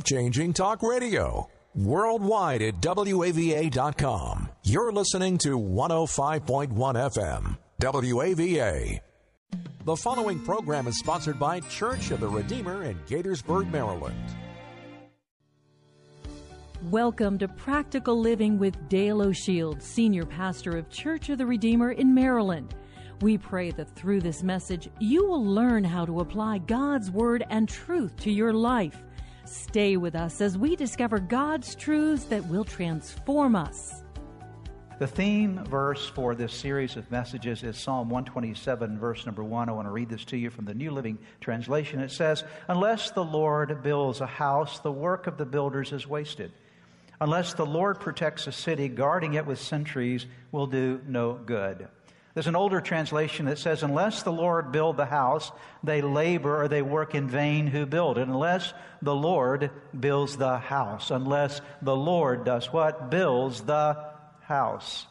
Changing talk radio. Worldwide at WAVA.com. You're listening to 105.1 FM. WAVA. The following program is sponsored by Church of the Redeemer in Gaithersburg, Maryland. Welcome to Practical Living with Dale O'Shields, Senior Pastor of Church of the Redeemer in Maryland. We pray that through this message, you will learn how to apply God's Word and truth to your life. Stay with us as we discover God's truths that will transform us. The theme verse for this series of messages is Psalm 127, verse number 1. I want to read this to you from the New Living Translation. It says, Unless the Lord builds a house, the work of the builders is wasted. Unless the Lord protects a city, guarding it with sentries will do no good. There's an older translation that says, Unless the Lord build the house, they labor or they work in vain who build it. Unless the Lord builds the house. Unless the Lord does what? Builds the house.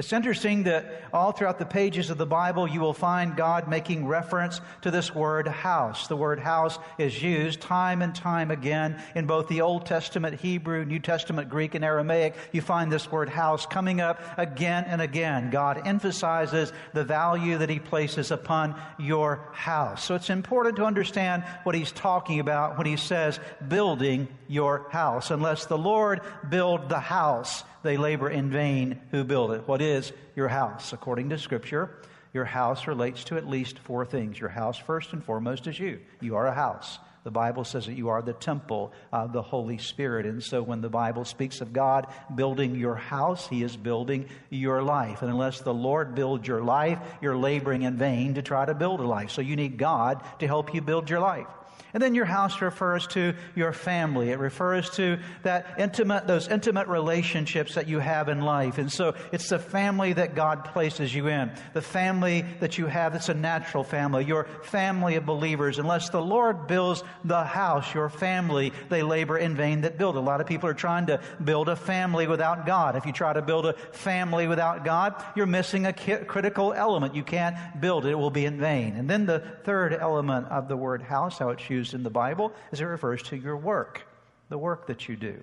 It's interesting that all throughout the pages of the Bible, you will find God making reference to this word house. The word house is used time and time again in both the Old Testament Hebrew, New Testament Greek, and Aramaic. You find this word house coming up again and again. God emphasizes the value that He places upon your house. So it's important to understand what He's talking about when He says building your house. Unless the Lord build the house, they labor in vain who build it. What is your house? According to Scripture, your house relates to at least four things. Your house, first and foremost, is you. You are a house. The Bible says that you are the temple of the Holy Spirit. And so when the Bible speaks of God building your house, He is building your life. And unless the Lord builds your life, you're laboring in vain to try to build a life. So you need God to help you build your life. And then your house refers to your family. It refers to that intimate, those intimate relationships that you have in life. And so it's the family that God places you in. The family that you have it's a natural family. Your family of believers. Unless the Lord builds the house, your family, they labor in vain that build. A lot of people are trying to build a family without God. If you try to build a family without God, you're missing a critical element. You can't build it. It will be in vain. And then the third element of the word house, how it's used used in the Bible is it refers to your work, the work that you do,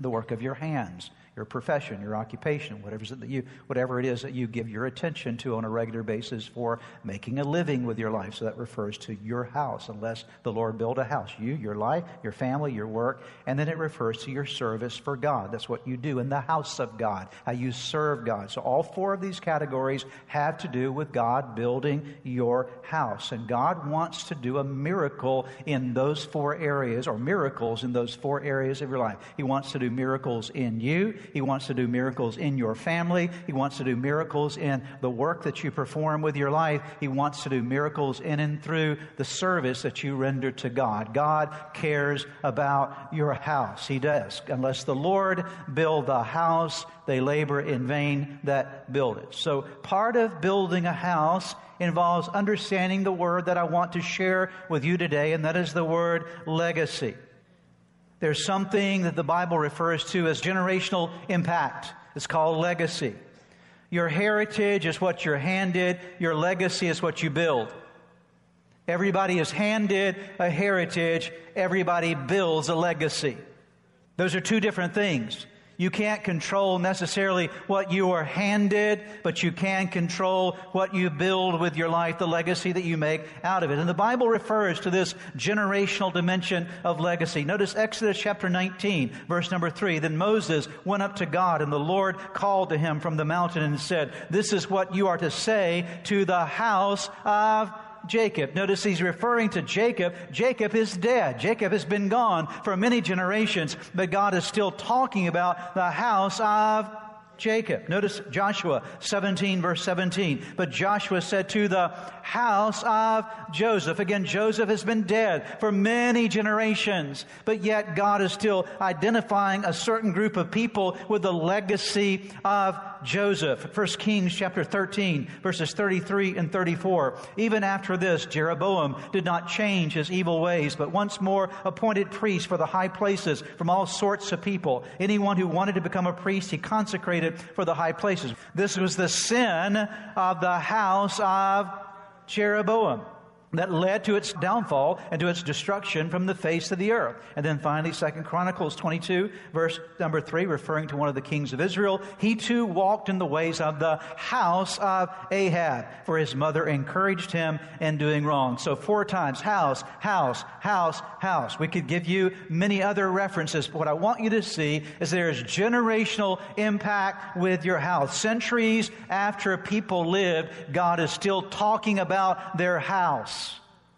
the work of your hands your profession, your occupation, whatever it, that you, whatever it is that you give your attention to on a regular basis for making a living with your life. So that refers to your house, unless the Lord build a house. You, your life, your family, your work, and then it refers to your service for God. That's what you do in the house of God, how you serve God. So all four of these categories have to do with God building your house. And God wants to do a miracle in those four areas, or miracles in those four areas of your life. He wants to do miracles in you. He wants to do miracles in your family. He wants to do miracles in the work that you perform with your life. He wants to do miracles in and through the service that you render to God. God cares about your house. He does. Unless the Lord build the house, they labor in vain that build it. So part of building a house involves understanding the word that I want to share with you today, and that is the word legacy. There's something that the Bible refers to as generational impact. It's called legacy. Your heritage is what you're handed, your legacy is what you build. Everybody is handed a heritage, everybody builds a legacy. Those are two different things. You can't control necessarily what you are handed, but you can control what you build with your life, the legacy that you make out of it. And the Bible refers to this generational dimension of legacy. Notice Exodus chapter 19, verse number 3. Then Moses went up to God, and the Lord called to him from the mountain and said, This is what you are to say to the house of Jacob. Notice he's referring to Jacob. Jacob is dead. Jacob has been gone for many generations, but God is still talking about the house of Jacob. Notice Joshua 17 verse 17. But Joshua said to the house of Joseph. Again, Joseph has been dead for many generations, but yet God is still identifying a certain group of people with the legacy of Joseph. 1 Kings chapter 13 verses 33 and 34. Even after this, Jeroboam did not change his evil ways, but once more appointed priests for the high places from all sorts of people. Anyone who wanted to become a priest, he consecrated for the high places. This was the sin of the house of Jeroboam that led to its downfall and to its destruction from the face of the earth. And then finally, Second Chronicles 22, verse number 3, referring to one of the kings of Israel, he too walked in the ways of the house of Ahab, for his mother encouraged him in doing wrong. So four times, house, house, house, house. We could give you many other references, but what I want you to see is there's generational impact with your house. Centuries after people lived, God is still talking about their house.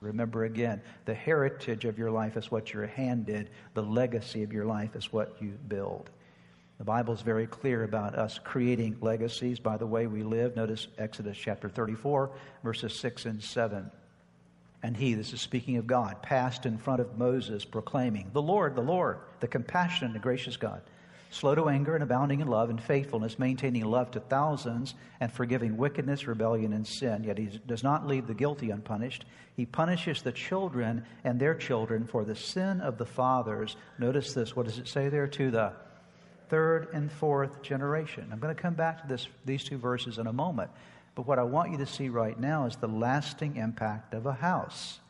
Remember again, the heritage of your life is what your hand did, the legacy of your life is what you build. The Bible is very clear about us creating legacies by the way we live. Notice Exodus chapter 34, verses 6 and 7. And he, this is speaking of God, passed in front of Moses, proclaiming, The Lord, the Lord, the compassionate and gracious God slow to anger and abounding in love and faithfulness, maintaining love to thousands and forgiving wickedness, rebellion, and sin. Yet he does not leave the guilty unpunished. He punishes the children and their children for the sin of the fathers. Notice this. What does it say there? To the third and fourth generation. I'm going to come back to this, these two verses in a moment. But what I want you to see right now is the lasting impact of a house.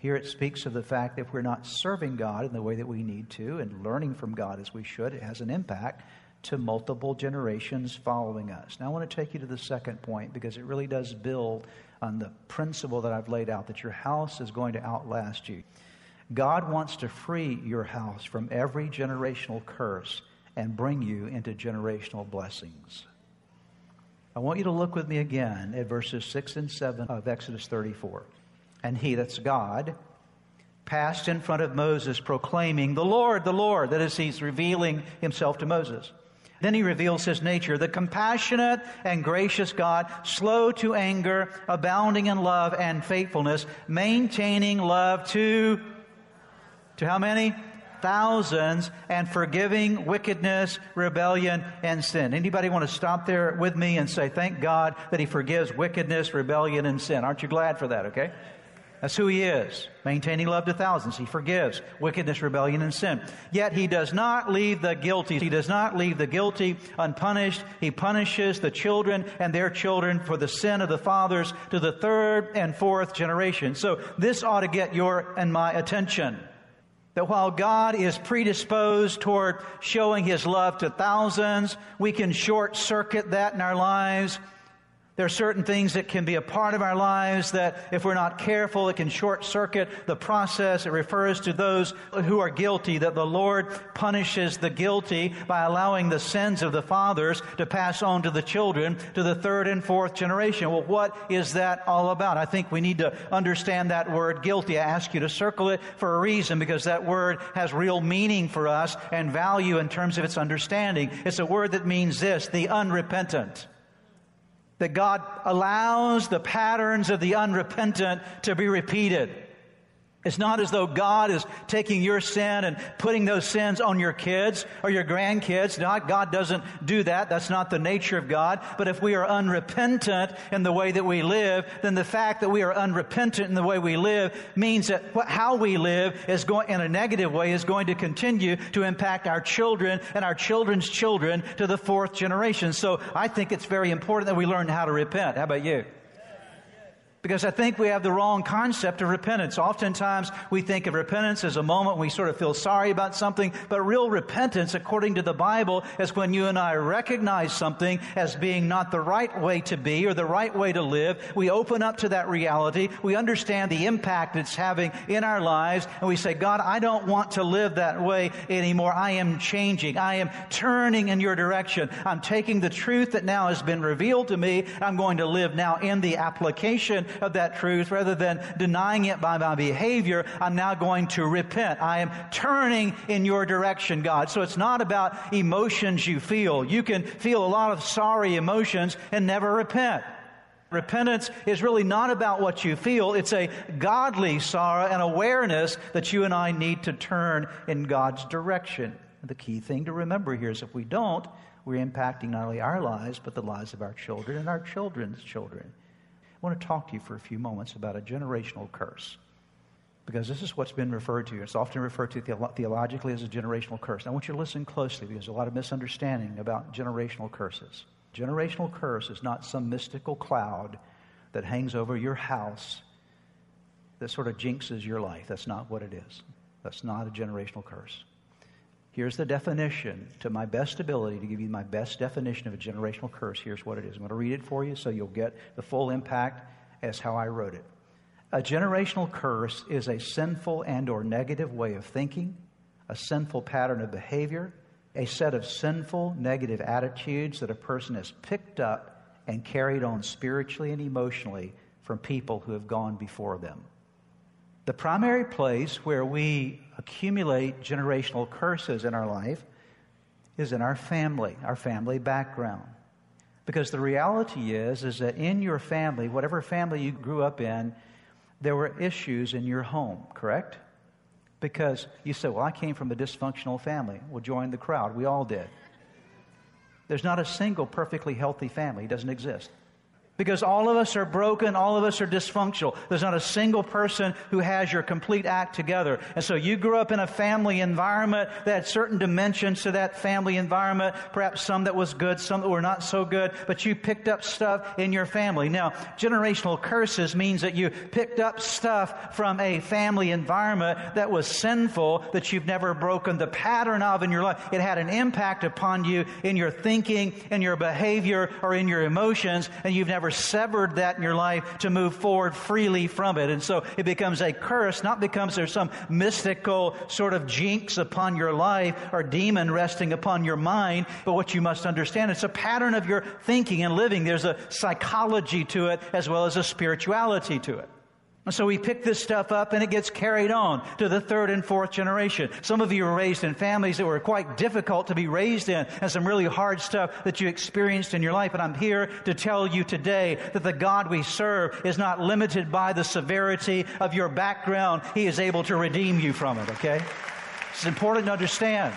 Here it speaks of the fact that if we're not serving God in the way that we need to and learning from God as we should, it has an impact to multiple generations following us. Now, I want to take you to the second point because it really does build on the principle that I've laid out that your house is going to outlast you. God wants to free your house from every generational curse and bring you into generational blessings. I want you to look with me again at verses 6 and 7 of Exodus 34 and he, that's God, passed in front of Moses proclaiming, The Lord, the Lord. That is, he's revealing himself to Moses. Then he reveals his nature, the compassionate and gracious God, slow to anger, abounding in love and faithfulness, maintaining love to, to how many? Thousands and forgiving wickedness, rebellion, and sin. Anybody want to stop there with me and say, thank God that he forgives wickedness, rebellion, and sin? Aren't you glad for that, okay? That's who he is. Maintaining love to thousands. He forgives wickedness, rebellion, and sin. Yet he does not leave the guilty. He does not leave the guilty unpunished. He punishes the children and their children for the sin of the fathers to the third and fourth generation. So this ought to get your and my attention. That while God is predisposed toward showing his love to thousands, we can short circuit that in our lives there are certain things that can be a part of our lives that, if we're not careful, it can short circuit the process. It refers to those who are guilty, that the Lord punishes the guilty by allowing the sins of the fathers to pass on to the children, to the third and fourth generation. Well, what is that all about? I think we need to understand that word guilty. I ask you to circle it for a reason because that word has real meaning for us and value in terms of its understanding. It's a word that means this the unrepentant that God allows the patterns of the unrepentant to be repeated. It's not as though God is taking your sin and putting those sins on your kids or your grandkids. Not, God doesn't do that. That's not the nature of God. But if we are unrepentant in the way that we live, then the fact that we are unrepentant in the way we live means that how we live is going, in a negative way, is going to continue to impact our children and our children's children to the fourth generation. So I think it's very important that we learn how to repent. How about you? Because I think we have the wrong concept of repentance. Oftentimes we think of repentance as a moment we sort of feel sorry about something, but real repentance, according to the Bible, is when you and I recognize something as being not the right way to be or the right way to live. We open up to that reality. We understand the impact it's having in our lives, and we say, God, I don't want to live that way anymore. I am changing. I am turning in your direction. I'm taking the truth that now has been revealed to me. I'm going to live now in the application of that truth, rather than denying it by my behavior, I'm now going to repent. I am turning in your direction, God. So it's not about emotions you feel. You can feel a lot of sorry emotions and never repent. Repentance is really not about what you feel. It's a godly sorrow and awareness that you and I need to turn in God's direction. The key thing to remember here is if we don't, we're impacting not only our lives, but the lives of our children and our children's children. I want to talk to you for a few moments about a generational curse. Because this is what's been referred to. It's often referred to theologically as a generational curse. I want you to listen closely because there's a lot of misunderstanding about generational curses. Generational curse is not some mystical cloud that hangs over your house that sort of jinxes your life. That's not what it is. That's not a generational curse. Here's the definition to my best ability to give you my best definition of a generational curse. Here's what it is. I'm going to read it for you so you'll get the full impact as how I wrote it. A generational curse is a sinful and or negative way of thinking, a sinful pattern of behavior, a set of sinful, negative attitudes that a person has picked up and carried on spiritually and emotionally from people who have gone before them. The primary place where we accumulate generational curses in our life is in our family, our family background. Because the reality is is that in your family, whatever family you grew up in, there were issues in your home, correct? Because you say, Well, I came from a dysfunctional family. Well, join the crowd. We all did. There's not a single perfectly healthy family, it doesn't exist because all of us are broken, all of us are dysfunctional. There's not a single person who has your complete act together. And so you grew up in a family environment that had certain dimensions to that family environment, perhaps some that was good, some that were not so good, but you picked up stuff in your family. Now, generational curses means that you picked up stuff from a family environment that was sinful that you've never broken the pattern of in your life. It had an impact upon you in your thinking, in your behavior, or in your emotions, and you've never severed that in your life to move forward freely from it. And so it becomes a curse, not because there's some mystical sort of jinx upon your life or demon resting upon your mind, but what you must understand, it's a pattern of your thinking and living. There's a psychology to it as well as a spirituality to it. And so we pick this stuff up and it gets carried on to the third and fourth generation. Some of you were raised in families that were quite difficult to be raised in and some really hard stuff that you experienced in your life. And I'm here to tell you today that the God we serve is not limited by the severity of your background. He is able to redeem you from it, okay? It's important to understand.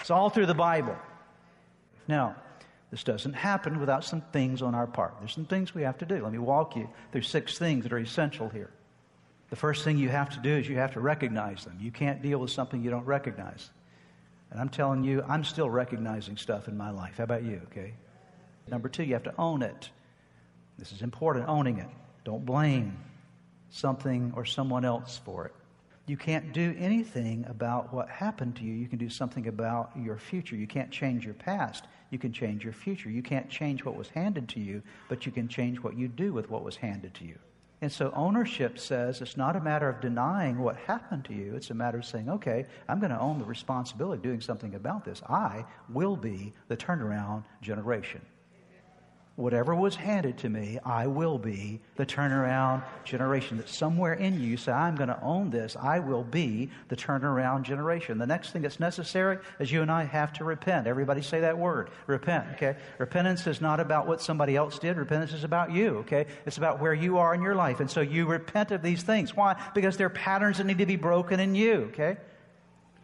It's all through the Bible. Now, this doesn't happen without some things on our part. There's some things we have to do. Let me walk you through six things that are essential here. The first thing you have to do is you have to recognize them. You can't deal with something you don't recognize. And I'm telling you, I'm still recognizing stuff in my life. How about you, okay? Number two, you have to own it. This is important, owning it. Don't blame something or someone else for it. You can't do anything about what happened to you. You can do something about your future. You can't change your past. You can change your future. You can't change what was handed to you, but you can change what you do with what was handed to you. And so ownership says it's not a matter of denying what happened to you. It's a matter of saying, okay, I'm going to own the responsibility of doing something about this. I will be the turnaround generation whatever was handed to me, I will be the turnaround generation. That somewhere in you, say, I'm going to own this. I will be the turnaround generation. The next thing that's necessary is you and I have to repent. Everybody say that word. Repent, okay? Repentance is not about what somebody else did. Repentance is about you, okay? It's about where you are in your life. And so you repent of these things. Why? Because there are patterns that need to be broken in you, okay?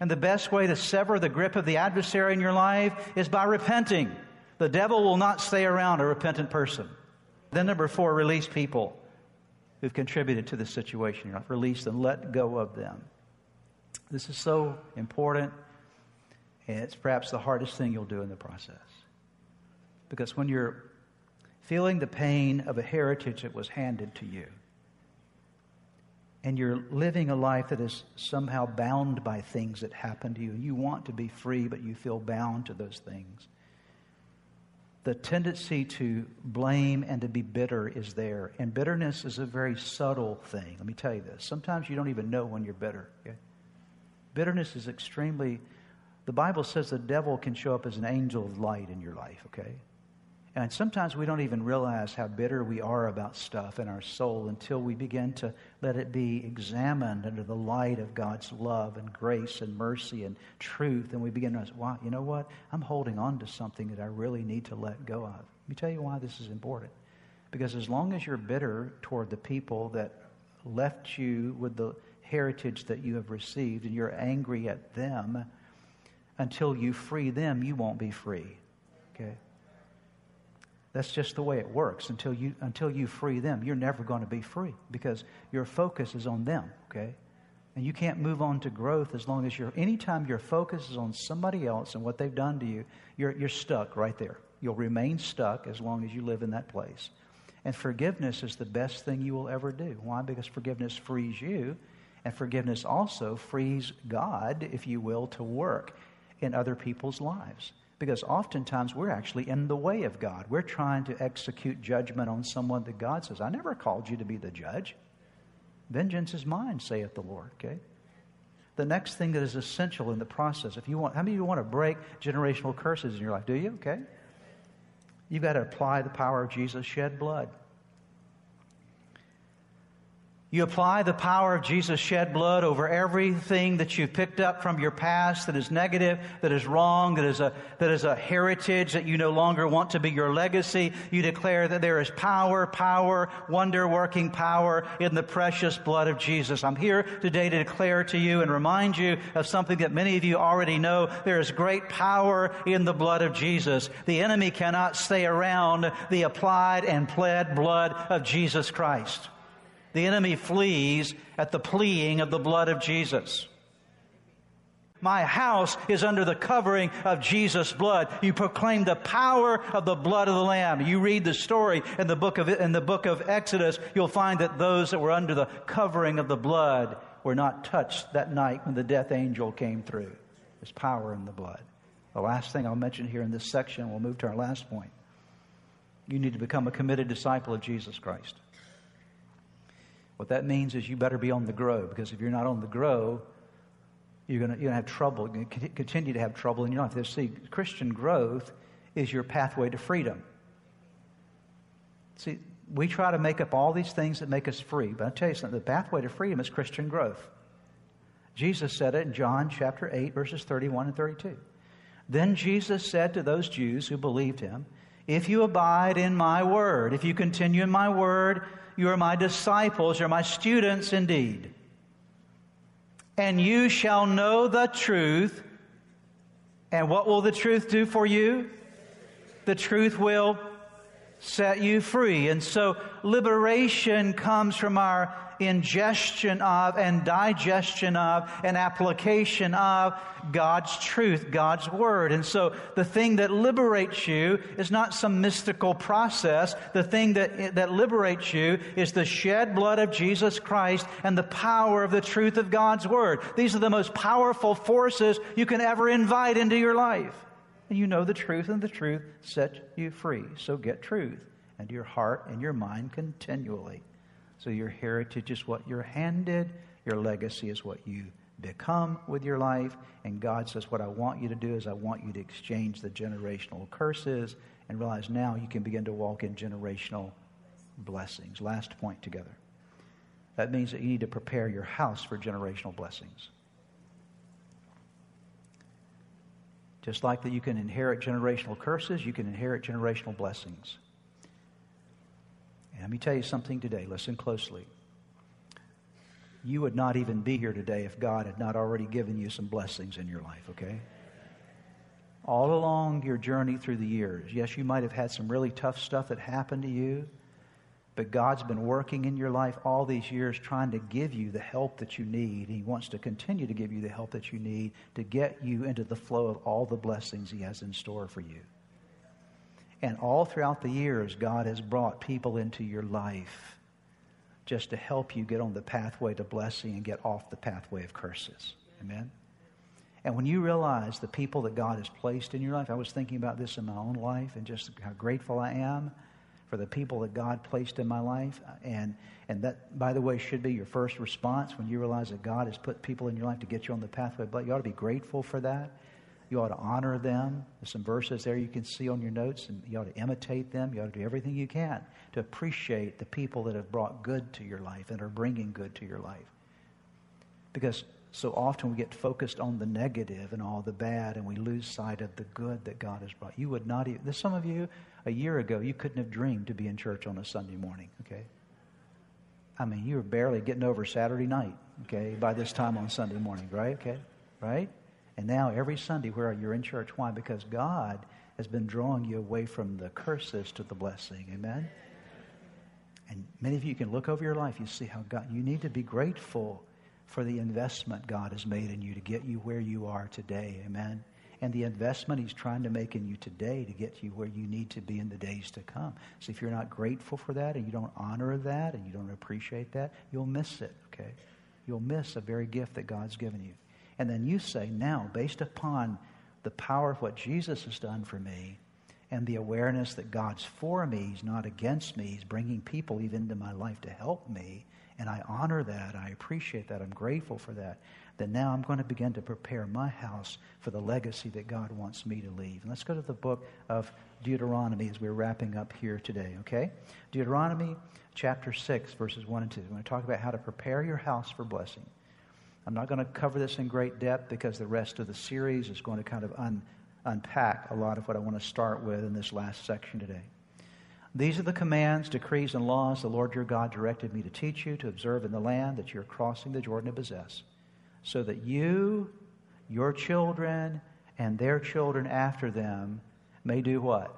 And the best way to sever the grip of the adversary in your life is by repenting. The devil will not stay around a repentant person. Then, number four, release people who've contributed to the situation. Not release them, let go of them. This is so important, and it's perhaps the hardest thing you'll do in the process. Because when you're feeling the pain of a heritage that was handed to you, and you're living a life that is somehow bound by things that happened to you, you want to be free, but you feel bound to those things the tendency to blame and to be bitter is there. And bitterness is a very subtle thing. Let me tell you this. Sometimes you don't even know when you're bitter. Okay? Bitterness is extremely, the Bible says the devil can show up as an angel of light in your life, okay? And sometimes we don't even realize how bitter we are about stuff in our soul until we begin to let it be examined under the light of God's love and grace and mercy and truth. And we begin to realize, wow, you know what? I'm holding on to something that I really need to let go of. Let me tell you why this is important. Because as long as you're bitter toward the people that left you with the heritage that you have received and you're angry at them, until you free them, you won't be free. Okay? That's just the way it works. Until you, until you free them, you're never going to be free because your focus is on them, okay? And you can't move on to growth as long as you're, anytime your focus is on somebody else and what they've done to you, you're, you're stuck right there. You'll remain stuck as long as you live in that place. And forgiveness is the best thing you will ever do. Why? Because forgiveness frees you, and forgiveness also frees God, if you will, to work in other people's lives because oftentimes we're actually in the way of God. We're trying to execute judgment on someone that God says, I never called you to be the judge. Vengeance is mine, saith the Lord. Okay? The next thing that is essential in the process, if you want, how many of you want to break generational curses in your life? Do you? Okay? You've got to apply the power of Jesus' shed blood. You apply the power of Jesus' shed blood over everything that you've picked up from your past that is negative, that is wrong, that is a, that is a heritage that you no longer want to be your legacy. You declare that there is power, power, wonder working power in the precious blood of Jesus. I'm here today to declare to you and remind you of something that many of you already know. There is great power in the blood of Jesus. The enemy cannot stay around the applied and pled blood of Jesus Christ. The enemy flees at the pleading of the blood of Jesus. My house is under the covering of Jesus' blood. You proclaim the power of the blood of the Lamb. You read the story in the book of, in the book of Exodus, you'll find that those that were under the covering of the blood were not touched that night when the death angel came through. There's power in the blood. The last thing I'll mention here in this section, we'll move to our last point. You need to become a committed disciple of Jesus Christ. What that means is you better be on the grow because if you're not on the grow, you're going to have trouble. You're going to continue to have trouble in your life. See, Christian growth is your pathway to freedom. See, we try to make up all these things that make us free, but I'll tell you something the pathway to freedom is Christian growth. Jesus said it in John chapter 8, verses 31 and 32. Then Jesus said to those Jews who believed him, If you abide in my word, if you continue in my word, you are my disciples, you're my students indeed. And you shall know the truth. And what will the truth do for you? The truth will set you free. And so liberation comes from our ingestion of and digestion of and application of God's truth, God's word. And so the thing that liberates you is not some mystical process. The thing that, that liberates you is the shed blood of Jesus Christ and the power of the truth of God's word. These are the most powerful forces you can ever invite into your life. And you know the truth, and the truth sets you free. So get truth into your heart and your mind continually. So your heritage is what you're handed, your legacy is what you become with your life. And God says, What I want you to do is I want you to exchange the generational curses and realize now you can begin to walk in generational blessings. Last point together. That means that you need to prepare your house for generational blessings. Just like that you can inherit generational curses, you can inherit generational blessings. Let me tell you something today. Listen closely. You would not even be here today if God had not already given you some blessings in your life, okay? All along your journey through the years, yes, you might have had some really tough stuff that happened to you, but God's been working in your life all these years trying to give you the help that you need. He wants to continue to give you the help that you need to get you into the flow of all the blessings He has in store for you. And all throughout the years, God has brought people into your life just to help you get on the pathway to blessing and get off the pathway of curses. Amen? And when you realize the people that God has placed in your life, I was thinking about this in my own life and just how grateful I am for the people that God placed in my life. And, and that, by the way, should be your first response when you realize that God has put people in your life to get you on the pathway. But you ought to be grateful for that. You ought to honor them. There's some verses there you can see on your notes, and you ought to imitate them. You ought to do everything you can to appreciate the people that have brought good to your life and are bringing good to your life. Because so often we get focused on the negative and all the bad, and we lose sight of the good that God has brought. You would not even, some of you, a year ago, you couldn't have dreamed to be in church on a Sunday morning, okay? I mean, you were barely getting over Saturday night, okay, by this time on Sunday morning, right? Okay, right? And now every Sunday where you're in church. Why? Because God has been drawing you away from the curses to the blessing. Amen? And many of you can look over your life, you see how God, you need to be grateful for the investment God has made in you to get you where you are today. Amen? And the investment He's trying to make in you today to get you where you need to be in the days to come. So if you're not grateful for that and you don't honor that and you don't appreciate that, you'll miss it, okay? You'll miss a very gift that God's given you. And then you say, now, based upon the power of what Jesus has done for me and the awareness that God's for me, He's not against me, He's bringing people even into my life to help me, and I honor that, I appreciate that, I'm grateful for that, then now I'm going to begin to prepare my house for the legacy that God wants me to leave. And let's go to the book of Deuteronomy as we're wrapping up here today, okay? Deuteronomy chapter 6, verses 1 and 2. We're going to talk about how to prepare your house for blessing. I'm not going to cover this in great depth because the rest of the series is going to kind of un, unpack a lot of what I want to start with in this last section today. These are the commands, decrees, and laws the Lord your God directed me to teach you to observe in the land that you're crossing the Jordan to possess, so that you, your children, and their children after them may do what?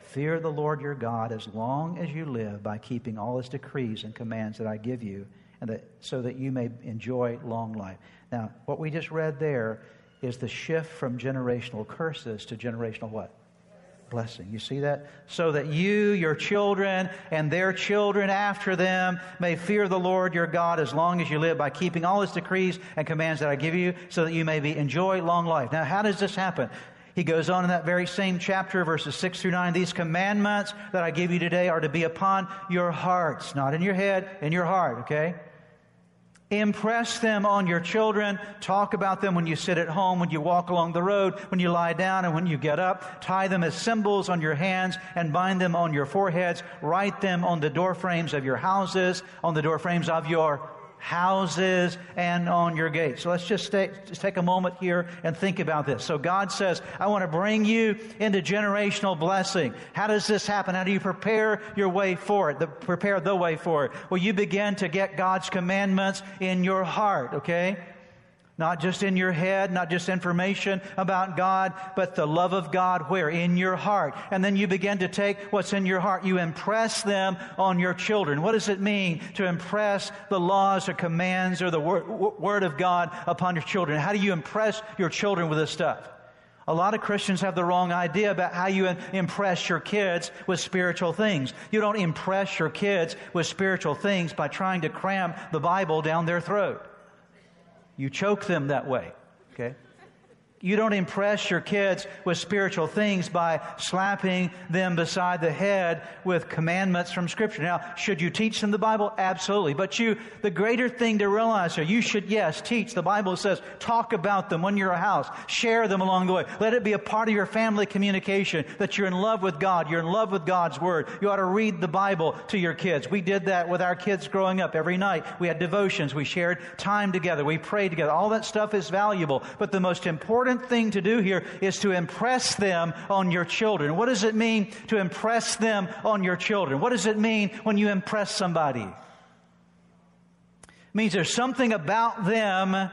Fear the Lord your God as long as you live by keeping all his decrees and commands that I give you and that, so that you may enjoy long life. Now, what we just read there is the shift from generational curses to generational what? Blessing. You see that? So that you, your children, and their children after them may fear the Lord your God as long as you live by keeping all his decrees and commands that I give you, so that you may be enjoy long life. Now, how does this happen? He goes on in that very same chapter, verses 6 through 9. These commandments that I give you today are to be upon your hearts, not in your head, in your heart, okay? Impress them on your children. Talk about them when you sit at home, when you walk along the road, when you lie down, and when you get up. Tie them as symbols on your hands and bind them on your foreheads. Write them on the door frames of your houses, on the door frames of your houses, and on your gates. So let's just, stay, just take a moment here and think about this. So God says, I want to bring you into generational blessing. How does this happen? How do you prepare your way for it? The, prepare the way for it? Well, you begin to get God's commandments in your heart, okay? Not just in your head, not just information about God, but the love of God where? In your heart. And then you begin to take what's in your heart. You impress them on your children. What does it mean to impress the laws or commands or the word, word of God upon your children? How do you impress your children with this stuff? A lot of Christians have the wrong idea about how you impress your kids with spiritual things. You don't impress your kids with spiritual things by trying to cram the Bible down their throat. You choke them that way, okay? You don't impress your kids with spiritual things by slapping them beside the head with commandments from Scripture. Now, should you teach them the Bible? Absolutely. But you, the greater thing to realize here, you should, yes, teach. The Bible says talk about them when you're a house. Share them along the way. Let it be a part of your family communication that you're in love with God. You're in love with God's Word. You ought to read the Bible to your kids. We did that with our kids growing up every night. We had devotions. We shared time together. We prayed together. All that stuff is valuable. But the most important important thing to do here is to impress them on your children. What does it mean to impress them on your children? What does it mean when you impress somebody? It means there's something about them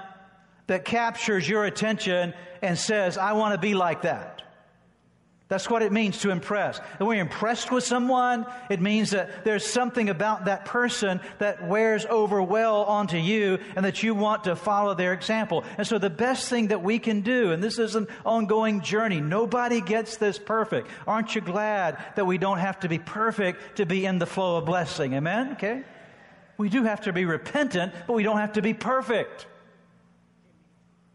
that captures your attention and says, I want to be like that. That's what it means to impress. When you're impressed with someone, it means that there's something about that person that wears over well onto you and that you want to follow their example. And so the best thing that we can do, and this is an ongoing journey, nobody gets this perfect. Aren't you glad that we don't have to be perfect to be in the flow of blessing? Amen? Okay? We do have to be repentant, but we don't have to be perfect.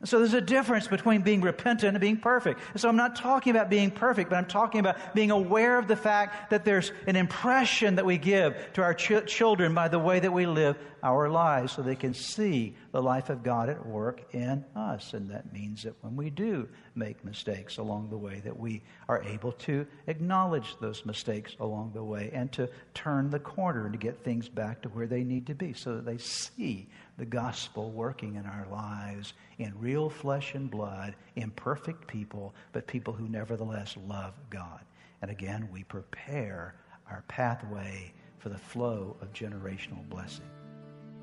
So there's a difference between being repentant and being perfect. And so I'm not talking about being perfect, but I'm talking about being aware of the fact that there's an impression that we give to our ch- children by the way that we live our lives so they can see the life of God at work in us. And that means that when we do make mistakes along the way, that we are able to acknowledge those mistakes along the way and to turn the corner and to get things back to where they need to be so that they see the gospel working in our lives in real flesh and blood, imperfect people, but people who nevertheless love God. And again, we prepare our pathway for the flow of generational blessing.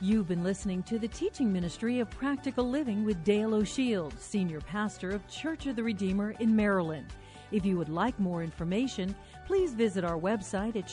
You've been listening to the teaching ministry of Practical Living with Dale O'Shields, Senior Pastor of Church of the Redeemer in Maryland. If you would like more information, please visit our website at